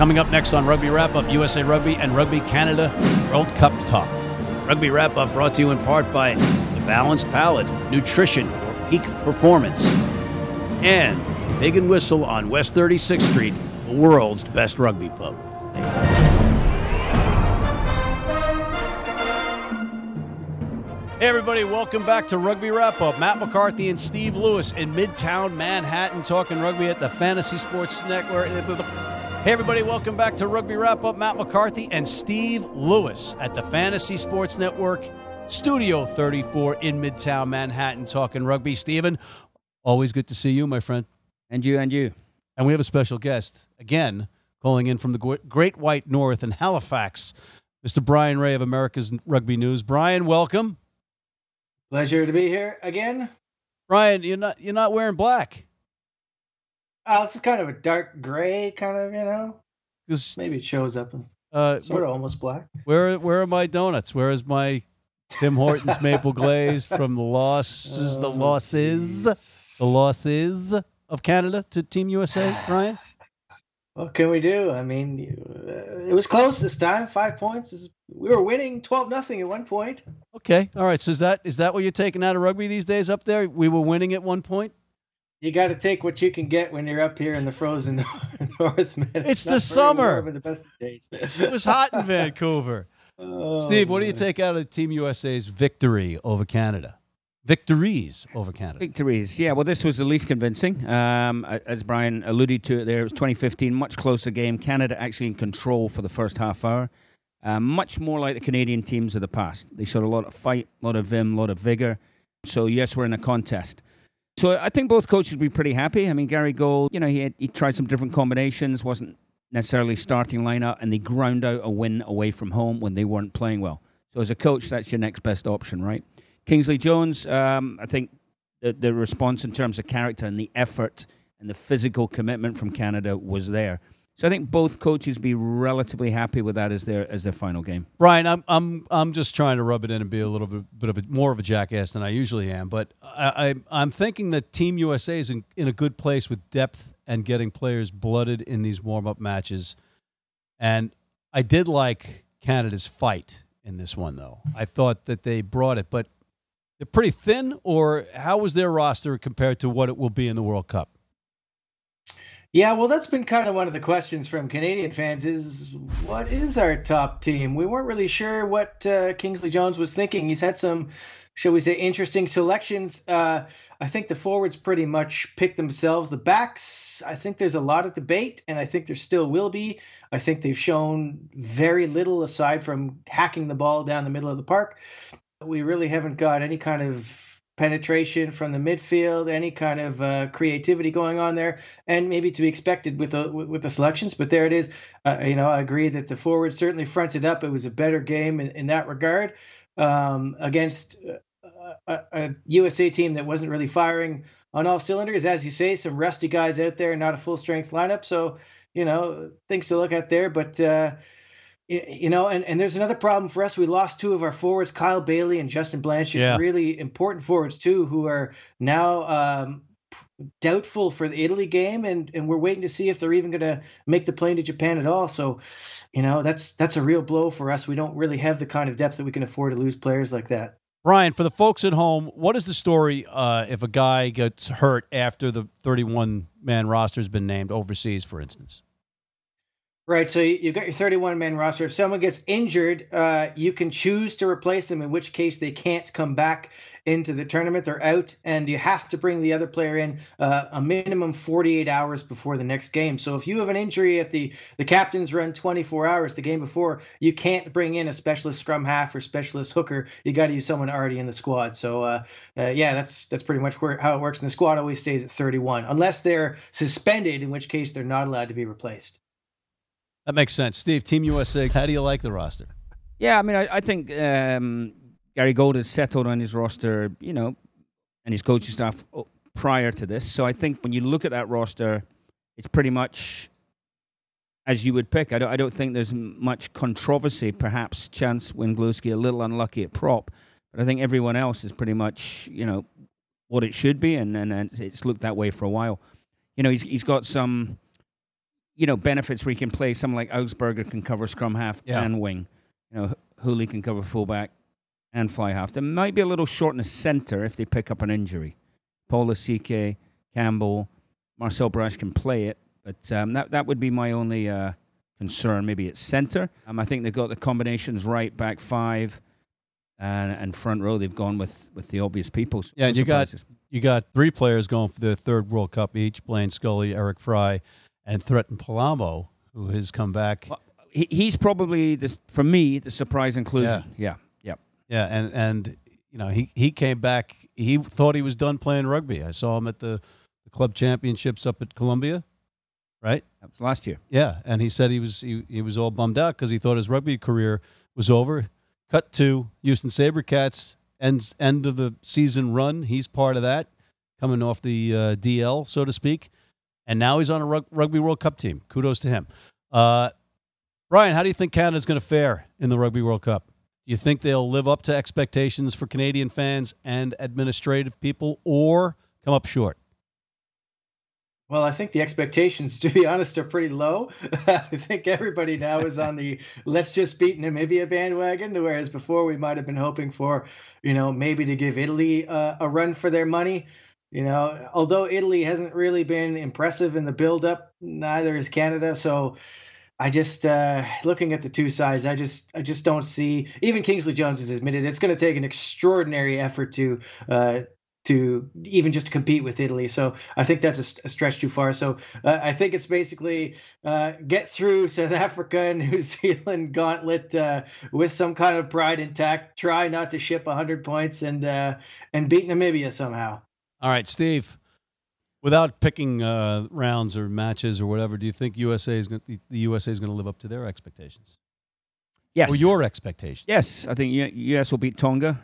Coming up next on Rugby Wrap Up, USA Rugby and Rugby Canada World Cup talk. Rugby Wrap Up brought to you in part by the Balanced Palate, nutrition for peak performance, and the Big and Whistle on West 36th Street, the world's best rugby pub. Hey, everybody, welcome back to Rugby Wrap Up. Matt McCarthy and Steve Lewis in Midtown Manhattan talking rugby at the Fantasy Sports Network. Hey, everybody, welcome back to Rugby Wrap Up. Matt McCarthy and Steve Lewis at the Fantasy Sports Network, Studio 34 in Midtown Manhattan talking rugby. Steven, always good to see you, my friend. And you, and you. And we have a special guest, again, calling in from the Great White North in Halifax, Mr. Brian Ray of America's Rugby News. Brian, welcome. Pleasure to be here again. Brian, you're not you're not wearing black. Oh, this is kind of a dark gray, kind of, you know. Because maybe it shows up as uh, sort of almost black. Where where are my donuts? Where is my Tim Hortons maple glaze from the losses, the oh, losses, the losses of Canada to Team USA, Brian? What can we do? I mean, uh, it was close this time. Five points. We were winning twelve nothing at one point. Okay, all right. So is that is that what you're taking out of rugby these days up there? We were winning at one point. You got to take what you can get when you're up here in the frozen north. Man. It's, it's the summer. The best days. it was hot in Vancouver. Oh, Steve, what do you take out of Team USA's victory over Canada? victories over Canada. Victories, yeah. Well, this was the least convincing. Um, as Brian alluded to it there, it was 2015, much closer game. Canada actually in control for the first half hour. Uh, much more like the Canadian teams of the past. They showed a lot of fight, a lot of vim, a lot of vigor. So, yes, we're in a contest. So, I think both coaches would be pretty happy. I mean, Gary Gold, you know, he, had, he tried some different combinations, wasn't necessarily starting lineup, and they ground out a win away from home when they weren't playing well. So, as a coach, that's your next best option, right? Kingsley Jones, um, I think the, the response in terms of character and the effort and the physical commitment from Canada was there. So I think both coaches be relatively happy with that as their as their final game. Brian, I'm I'm I'm just trying to rub it in and be a little bit, bit of a more of a jackass than I usually am, but I, I am thinking that Team USA is in, in a good place with depth and getting players blooded in these warm up matches, and I did like Canada's fight in this one though. I thought that they brought it, but they're pretty thin, or how was their roster compared to what it will be in the World Cup? Yeah, well, that's been kind of one of the questions from Canadian fans is what is our top team? We weren't really sure what uh, Kingsley Jones was thinking. He's had some, shall we say, interesting selections. Uh, I think the forwards pretty much pick themselves. The backs, I think there's a lot of debate, and I think there still will be. I think they've shown very little aside from hacking the ball down the middle of the park. We really haven't got any kind of penetration from the midfield, any kind of uh, creativity going on there, and maybe to be expected with the with the selections. But there it is. Uh, you know, I agree that the forward certainly fronted up. It was a better game in, in that regard um, against a, a, USA team that wasn't really firing on all cylinders. As you say, some rusty guys out there, not a full strength lineup. So you know, things to look at there, but. Uh, you know, and, and there's another problem for us. We lost two of our forwards, Kyle Baillie and Justin Blanchet, yeah. really important forwards too, who are now um, doubtful for the Italy game, and and we're waiting to see if they're even going to make the plane to Japan at all. So, you know, that's that's a real blow for us. We don't really have the kind of depth that we can afford to lose players like that. Brian, for the folks at home, what is the story uh, if a guy gets hurt after the 31 man roster has been named overseas, for instance? Right. So you've got your 31 man roster. If someone gets injured, uh, you can choose to replace them, in which case they can't come back into the tournament. They're out, and you have to bring the other player in uh, a minimum 48 hours before the next game. So if you have an injury at the the captain's run 24 hours the game before, you can't bring in a specialist scrum half or specialist hooker. You got to use someone already in the squad. So uh, uh, yeah, that's that's pretty much where, how it works. And the squad always stays at 31 unless they're suspended, in which case they're not allowed to be replaced. That makes sense. Steve, Team USA, how do you like the roster? Yeah, I mean, I, I think um, Gary Gold has settled on his roster, you know, and his coaching staff oh, prior to this. So I think when you look at that roster, it's pretty much as you would pick. I don't, I don't think there's much controversy. Perhaps Chance Wenglewski a little unlucky at prop, but I think everyone else is pretty much, you know, what it should be, and, and, and it's looked that way for a while. You know, he's, he's got some you know, benefits where you can play someone like Augsburger can cover scrum half Yeah. and wing. You know, Hooley can cover fullback and fly half. There might be a little short in the center if they pick up an injury. Paul Lasike, Campbell, Marcel Brache can play it, but um, that that would be my only uh, concern. Maybe it's center. Um, I think they've got the combinations right, back five, and and front row. They've gone with with the obvious people. Yeah, No you got- You got three players going for their third World Cup each: Blaine Scully, Eric Fry, and Thretton Palamo, who has come back. Well, he, he's probably the for me the surprise inclusion. Yeah, yeah. Yeah, Yeah. and and you know he he came back. He thought he was done playing rugby. I saw him at the, the club championships up at Columbia, right? That was last year. Yeah, and he said he was he, he was all bummed out because he thought his rugby career was over. Cut to Houston SaberCats ends end of the season run. He's part of that, coming off the uh, DL, so to speak, and now he's on a rug, rugby World Cup team. Kudos to him. Uh, Brian, how do you think Canada's going to fare in the Rugby World Cup? Do you think they'll live up to expectations for Canadian fans and administrative people, or come up short? Well, I think the expectations, to be honest, are pretty low. I think everybody now is on the let's just beat Namibia bandwagon, whereas before we might have been hoping for, you know, maybe to give Italy uh, a run for their money. You know, although Italy hasn't really been impressive in the build-up, neither is Canada. So, I just uh, looking at the two sides, I just I just don't see. Even Kingsley Jones has admitted it's going to take an extraordinary effort to uh, to even just compete with Italy. So I think that's a, a stretch too far. So uh, I think it's basically uh, get through South Africa and New Zealand gauntlet uh, with some kind of pride intact. Try not to ship 100 points and uh, and beat Namibia somehow. All right, Steve. Without picking uh, rounds or matches or whatever, do you think USA is going the USA is going to live up to their expectations Yes. or your expectations? Yes, I think US will beat Tonga.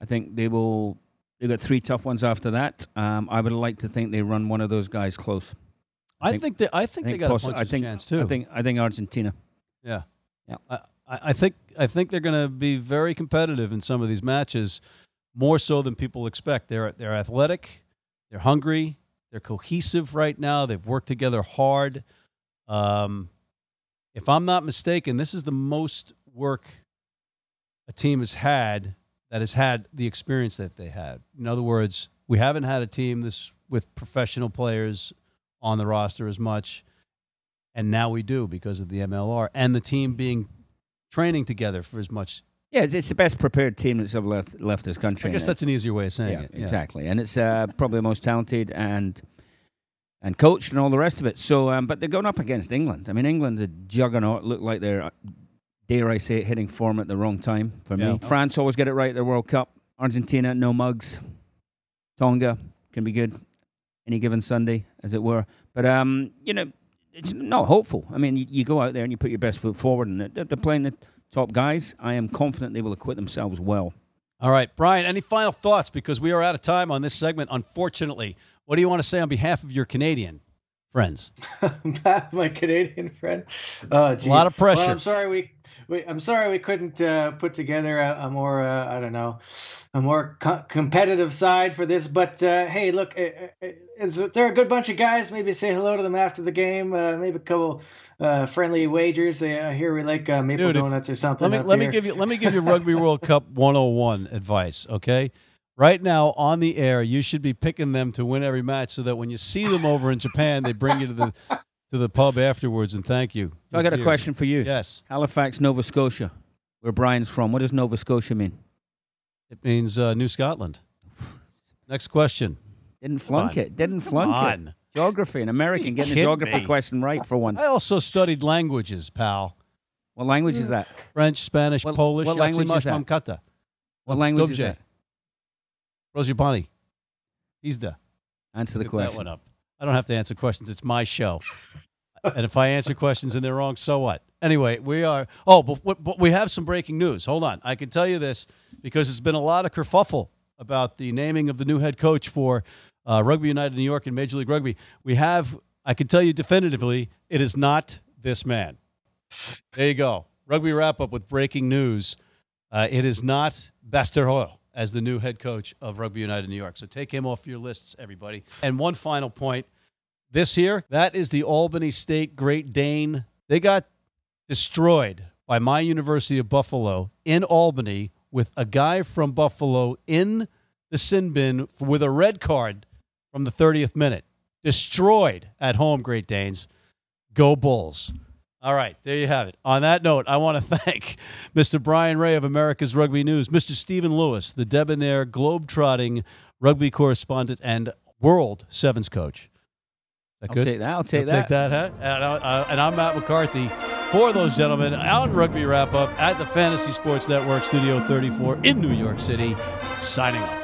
I think they will. They've got three tough ones after that. Um, I would like to think they run one of those guys close. I think- think, that I think, I they got possi- a think chance too. I think I think Argentina. yeah, Yeah. I, I I think I think they're going to be very competitive in some of these matches, more so than people expect. They're they're athletic, they're hungry, they're cohesive right now. They've worked together hard. Um, if I'm not mistaken, this is the most work a team has had that has had the experience that they had. In other words, we haven't had a team this with professional players on the roster as much, and now we do because of the MLR and the team being training together for as much. Yeah, it's, it's the best prepared team that's ever left left this country. I guess that's an easier way of saying yeah, it. Yeah. exactly, and it's uh, probably the most talented and and coached and all the rest of it. So, um, but they're going up against England. I mean, England's a juggernaut. Look like they're, uh, dare I say it, hitting form at the wrong time for me. Yeah. France always get it right at the World Cup. Argentina, no mugs. Tonga can be good any given Sunday, as it were. But um, you know, it's not hopeful. I mean, you, you go out there and you put your best foot forward, and they're playing the top guys. I am confident they will acquit themselves well. All right, Brian. Any final thoughts? Because we are out of time on this segment. Unfortunately, what do you want to say on behalf of your Canadian friends? My Canadian friend. Oh. A lot of pressure. Well, I'm sorry we. We, I'm sorry we couldn't uh, put together a, a more uh, I don't know a more co- competitive side for this. But uh, hey, look, uh, uh, is, they're a good bunch of guys. Maybe say hello to them after the game. Uh, maybe a couple uh, friendly wagers. They, uh, here we like uh, maple Dude, if- donuts or something. Let me let me give you let me give you Rugby World Cup 101 advice, okay? Right now on the air, you should be picking them to win every match so that when you see them over in Japan, they bring you to the to the pub afterwards and thank you. So I got a question for you. Yes. Halifax, Nova Scotia, where Brian's from. What does Nova Scotia mean? It means uh, New Scotland. Next question. Didn't flunk it. Didn't flunk it. on. Geography, an American getting a kidding geography me? question right for once. I also studied languages, pal. What language is that? French, Spanish, What- Polish, what language is that? What language is that? Rozhibani. He's the Answer the Get that one question. up. I don't have to answer questions. It's my show. and if I answer questions and they're wrong, so what? Anyway, we are. Oh, but, but we have some breaking news. Hold on. I can tell you this because there's been a lot of kerfuffle about the naming of the new head coach for uh, Rugby United New York and Major League Rugby. We have, I can tell you definitively, it is not this man. There you go. Rugby wrap up with breaking news. Uh, it is not Bester Hoyle as the new head coach of Rugby United New York. So take him off your lists, everybody. And one final point This here, that is the Albany State Great Dane. They got destroyed by my University of Buffalo in Albany with a guy from Buffalo in the sin bin with a red card from the 30th minute. Destroyed at home, Great Danes. Go Bulls. All right, there you have it. On that note, I want to thank Mr. Brian Ray of America's Rugby News, Mr. Stephen Lewis, the debonair, globe-trotting rugby correspondent and world sevens coach. I'll good? take that. I'll take I'll that. Take that, huh? And, uh, and I'm Matt McCarthy for those gentlemen on Rugby Wrap Up at the Fantasy Sports Network Studio 34 in New York City, signing off.